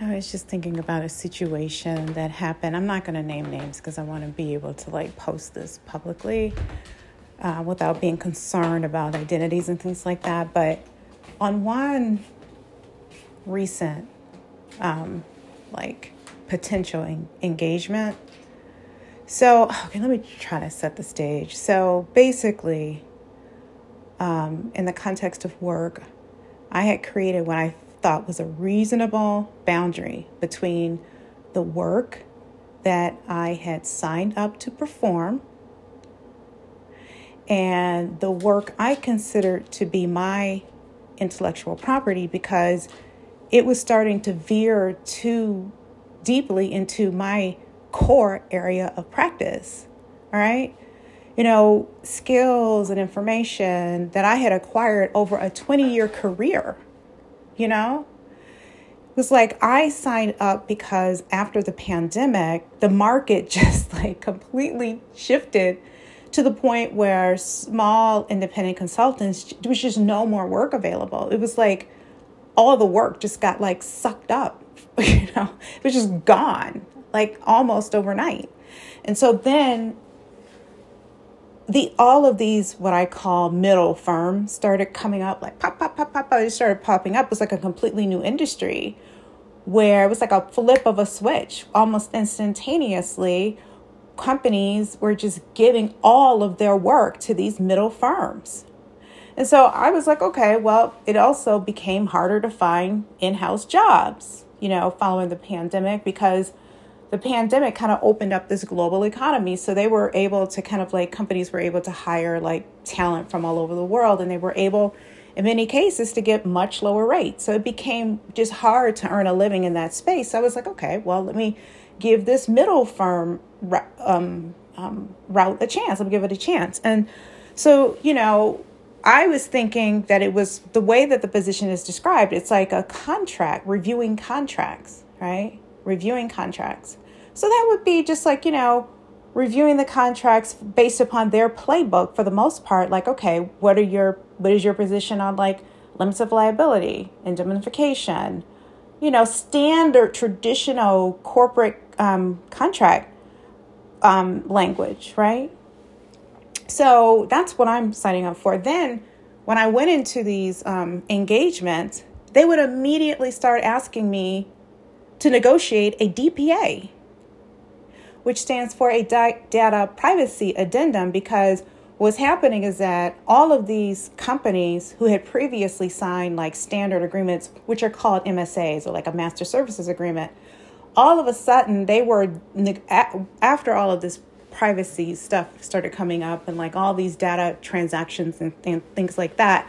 I was just thinking about a situation that happened. I'm not going to name names because I want to be able to like post this publicly uh, without being concerned about identities and things like that. But on one recent, um, like potential en- engagement, so okay, let me try to set the stage. So basically, um, in the context of work, I had created what I thought was a reasonable boundary between the work that I had signed up to perform and the work I considered to be my intellectual property because it was starting to veer too deeply into my core area of practice. All right. You know, skills and information that I had acquired over a 20 year career you know? It was like I signed up because after the pandemic, the market just like completely shifted to the point where small independent consultants, there was just no more work available. It was like all the work just got like sucked up, you know, it was just gone like almost overnight. And so then the all of these what I call middle firms started coming up like pop pop pop pop pop. It started popping up. It was like a completely new industry where it was like a flip of a switch, almost instantaneously. Companies were just giving all of their work to these middle firms. And so I was like, okay, well, it also became harder to find in house jobs, you know, following the pandemic because the pandemic kind of opened up this global economy. So they were able to kind of like companies were able to hire like talent from all over the world and they were able in many cases to get much lower rates. So it became just hard to earn a living in that space. So I was like, okay, well, let me give this middle firm um, um, route a chance. Let me give it a chance. And so, you know, I was thinking that it was the way that the position is described, it's like a contract, reviewing contracts, right? Reviewing contracts. So that would be just like, you know, reviewing the contracts based upon their playbook for the most part like okay what are your what is your position on like limits of liability indemnification? You know standard traditional corporate um, contract um, language right? So that's what i'm signing up for. Then when i went into these um, engagements they would immediately start asking me to negotiate a DPA, which stands for a data privacy addendum, because what's happening is that all of these companies who had previously signed like standard agreements, which are called MSAs or like a master services agreement, all of a sudden they were, after all of this privacy stuff started coming up and like all these data transactions and, things like that,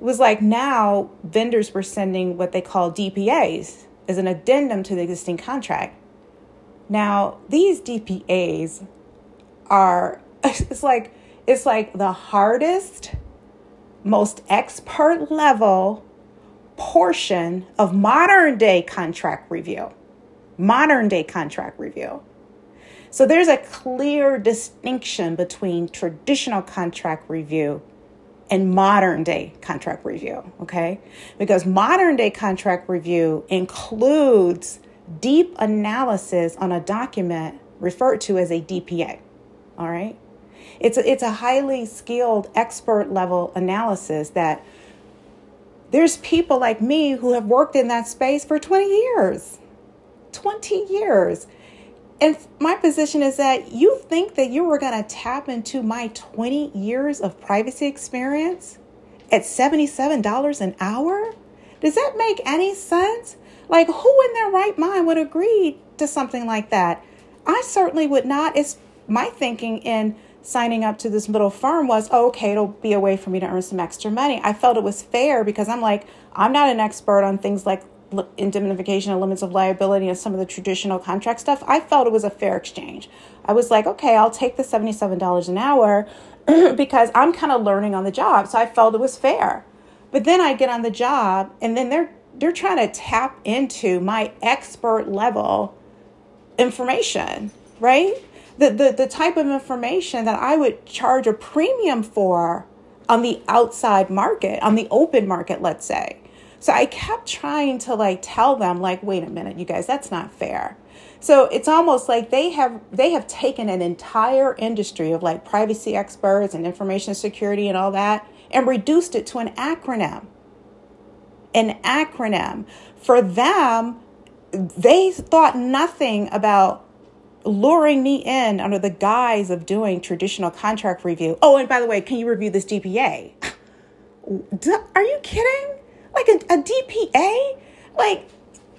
it was like now vendors were sending what they call DPAs is an addendum to the existing contract. Now, these DPAs are it's like it's like the hardest most expert level portion of modern day contract review. Modern day contract review. So there's a clear distinction between traditional contract review and modern day contract review, okay? Because modern day contract review includes deep analysis on a document referred to as a DPA, all right? It's a, it's a highly skilled expert level analysis that there's people like me who have worked in that space for 20 years. 20 years. And my position is that you think that you were going to tap into my 20 years of privacy experience at $77 an hour? Does that make any sense? Like, who in their right mind would agree to something like that? I certainly would not. It's my thinking in signing up to this middle firm was oh, okay, it'll be a way for me to earn some extra money. I felt it was fair because I'm like, I'm not an expert on things like indemnification and limits of liability and some of the traditional contract stuff, I felt it was a fair exchange. I was like, okay, I'll take the $77 an hour because I'm kind of learning on the job. So I felt it was fair. But then I get on the job and then they're they're trying to tap into my expert level information, right? The, the the type of information that I would charge a premium for on the outside market, on the open market, let's say. So I kept trying to like tell them like wait a minute you guys that's not fair. So it's almost like they have they have taken an entire industry of like privacy experts and information security and all that and reduced it to an acronym. An acronym. For them, they thought nothing about luring me in under the guise of doing traditional contract review. Oh, and by the way, can you review this DPA? Are you kidding? Like a, a DPA? Like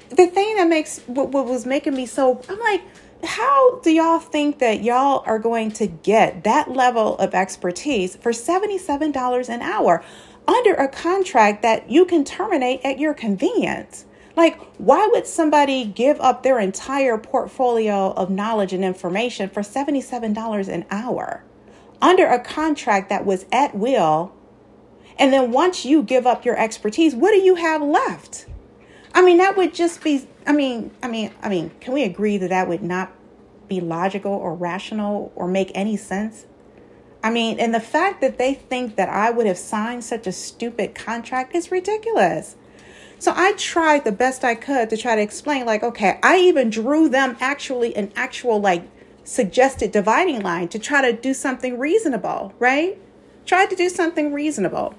the thing that makes what, what was making me so, I'm like, how do y'all think that y'all are going to get that level of expertise for $77 an hour under a contract that you can terminate at your convenience? Like, why would somebody give up their entire portfolio of knowledge and information for $77 an hour under a contract that was at will? And then once you give up your expertise, what do you have left? I mean, that would just be, I mean, I mean, I mean, can we agree that that would not be logical or rational or make any sense? I mean, and the fact that they think that I would have signed such a stupid contract is ridiculous. So I tried the best I could to try to explain, like, okay, I even drew them actually an actual, like, suggested dividing line to try to do something reasonable, right? Tried to do something reasonable.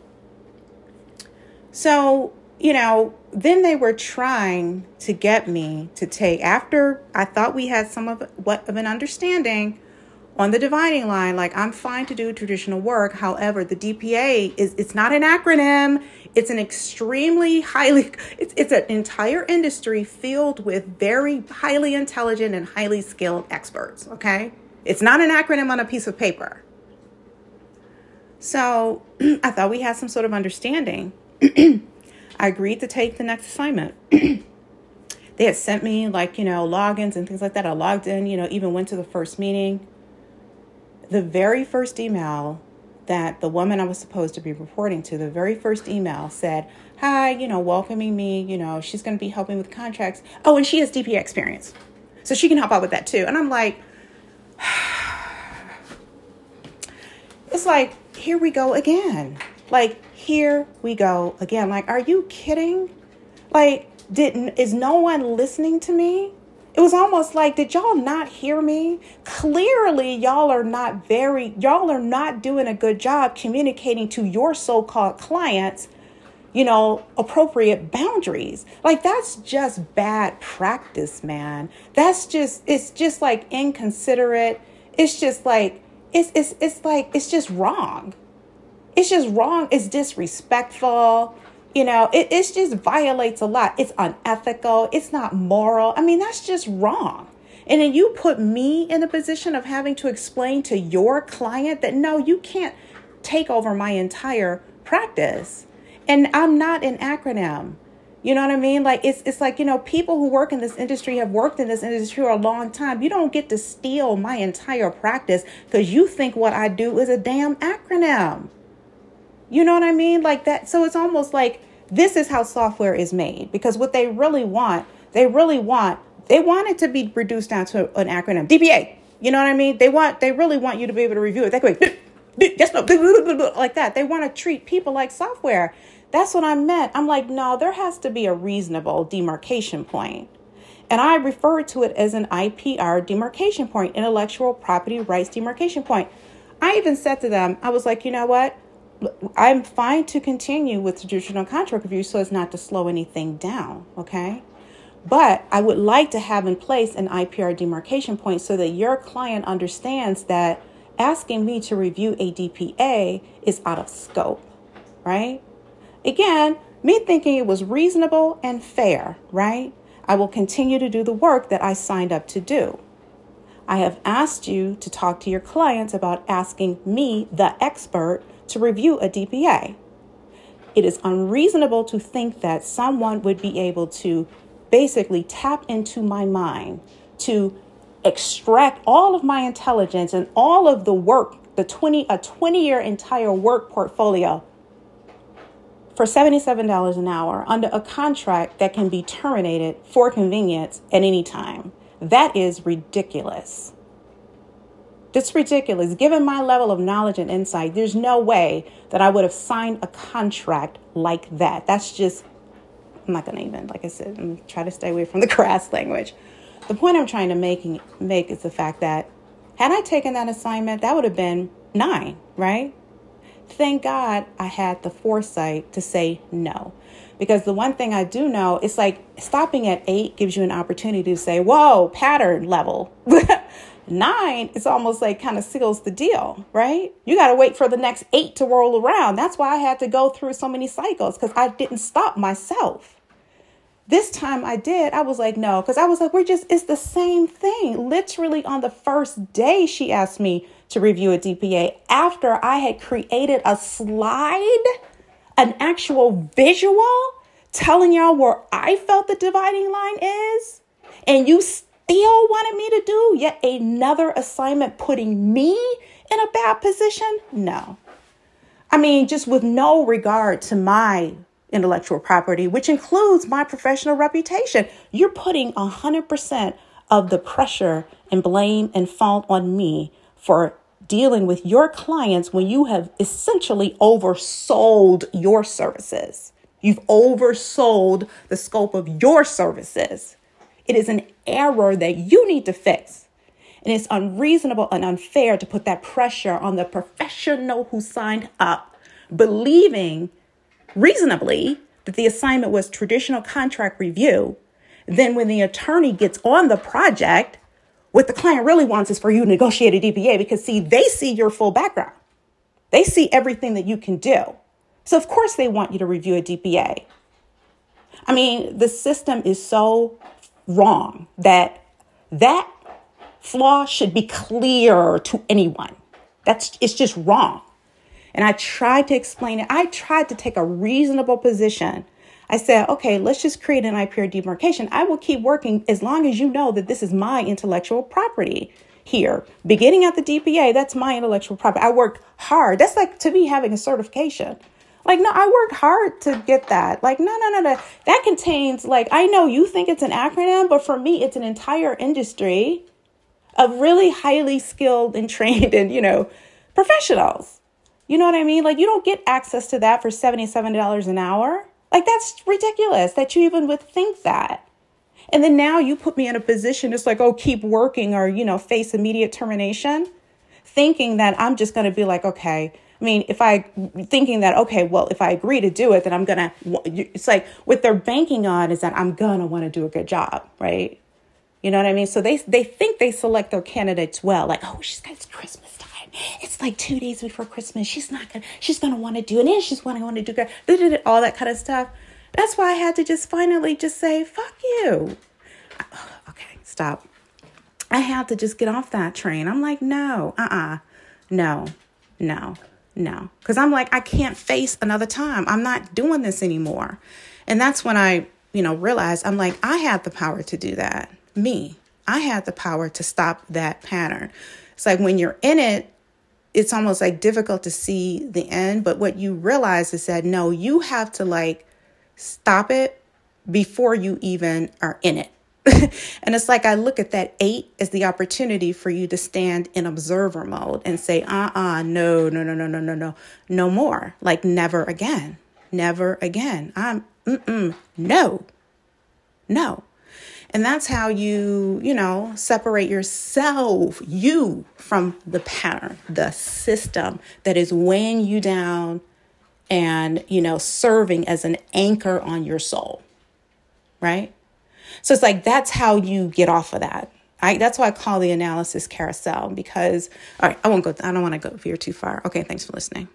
So, you know, then they were trying to get me to take, after I thought we had some of what of an understanding on the dividing line, like I'm fine to do traditional work. However, the DPA is it's not an acronym. It's an extremely highly, it's, it's an entire industry filled with very highly intelligent and highly skilled experts, okay? It's not an acronym on a piece of paper. So I thought we had some sort of understanding. I agreed to take the next assignment. they had sent me like, you know, logins and things like that. I logged in, you know, even went to the first meeting. The very first email that the woman I was supposed to be reporting to, the very first email said, Hi, you know, welcoming me. You know, she's going to be helping with contracts. Oh, and she has DPA experience. So she can help out with that too. And I'm like, it's like, here we go again. Like, here we go again. Like, are you kidding? Like, didn't is no one listening to me? it was almost like, did y'all not hear me? Clearly, y'all are not very, y'all are not doing a good job communicating to your so called clients, you know, appropriate boundaries. Like, that's just bad practice, man. That's just, it's just like inconsiderate. It's just like, it's, it's, it's like, it's just wrong. It's just wrong. It's disrespectful you know, it it's just violates a lot. It's unethical. It's not moral. I mean, that's just wrong. And then you put me in a position of having to explain to your client that no, you can't take over my entire practice. And I'm not an acronym. You know what I mean? Like it's it's like, you know, people who work in this industry have worked in this industry for a long time. You don't get to steal my entire practice because you think what I do is a damn acronym. You know what I mean? Like that. So it's almost like this is how software is made because what they really want, they really want, they want it to be reduced down to an acronym DPA. You know what I mean? They want, they really want you to be able to review it. They go, yes, no, like that. They want to treat people like software. That's what I meant. I'm like, no, there has to be a reasonable demarcation point. And I refer to it as an IPR demarcation point, intellectual property rights demarcation point. I even said to them, I was like, you know what? I'm fine to continue with traditional contract review so as not to slow anything down, okay? But I would like to have in place an IPR demarcation point so that your client understands that asking me to review a DPA is out of scope, right? Again, me thinking it was reasonable and fair, right? I will continue to do the work that I signed up to do. I have asked you to talk to your clients about asking me, the expert, to review a DPA. It is unreasonable to think that someone would be able to basically tap into my mind to extract all of my intelligence and all of the work, the 20 a 20 year entire work portfolio for $77 an hour under a contract that can be terminated for convenience at any time. That is ridiculous. It's ridiculous. Given my level of knowledge and insight, there's no way that I would have signed a contract like that. That's just I'm not going to even, like I said, I'm try to stay away from the crass language. The point I'm trying to make, make is the fact that had I taken that assignment, that would have been nine, right? Thank God I had the foresight to say no. Because the one thing I do know, it's like stopping at eight gives you an opportunity to say, whoa, pattern level. Nine, it's almost like kind of seals the deal, right? You got to wait for the next eight to roll around. That's why I had to go through so many cycles because I didn't stop myself. This time I did, I was like, no, because I was like, we're just, it's the same thing. Literally on the first day, she asked me to review a DPA after I had created a slide, an actual visual telling y'all where I felt the dividing line is. And you still wanted me to do yet another assignment putting me in a bad position? No. I mean, just with no regard to my intellectual property, which includes my professional reputation. You're putting 100% of the pressure and blame and fault on me for dealing with your clients when you have essentially oversold your services. You've oversold the scope of your services. It is an error that you need to fix. And it's unreasonable and unfair to put that pressure on the professional who signed up, believing reasonably that the assignment was traditional contract review. Then, when the attorney gets on the project, what the client really wants is for you to negotiate a DPA because, see, they see your full background. They see everything that you can do. So, of course, they want you to review a DPA. I mean, the system is so wrong that that flaw should be clear to anyone. That's it's just wrong. And I tried to explain it. I tried to take a reasonable position. I said, okay, let's just create an IPR demarcation. I will keep working as long as you know that this is my intellectual property here. Beginning at the DPA, that's my intellectual property. I worked hard. That's like to me having a certification. Like, no, I worked hard to get that. Like, no, no, no, no. That contains, like, I know you think it's an acronym, but for me, it's an entire industry of really highly skilled and trained and, you know, professionals. You know what I mean? Like, you don't get access to that for $77 an hour. Like, that's ridiculous that you even would think that. And then now you put me in a position, it's like, oh, keep working or, you know, face immediate termination, thinking that I'm just going to be like, okay, I mean, if I thinking that okay, well, if I agree to do it, then I'm gonna. It's like what they're banking on is that I'm gonna want to do a good job, right? You know what I mean? So they they think they select their candidates well. Like, oh, she's got it's Christmas time. It's like two days before Christmas. She's not gonna. She's gonna want to do it, and she's gonna want to do good. All that kind of stuff. That's why I had to just finally just say, "Fuck you." Okay, stop. I had to just get off that train. I'm like, no, uh, uh-uh. uh no, no. No, because I'm like, I can't face another time. I'm not doing this anymore. And that's when I, you know, realized I'm like, I had the power to do that. Me, I had the power to stop that pattern. It's like when you're in it, it's almost like difficult to see the end. But what you realize is that no, you have to like stop it before you even are in it. and it's like I look at that eight as the opportunity for you to stand in observer mode and say, uh uh-uh, uh, no, no, no, no, no, no, no, no more. Like never again. Never again. I'm, mm-mm, no, no. And that's how you, you know, separate yourself, you, from the pattern, the system that is weighing you down and, you know, serving as an anchor on your soul, right? So it's like that's how you get off of that. I, that's why I call the analysis carousel because, all right, I won't go, I don't want to go veer too far. Okay, thanks for listening.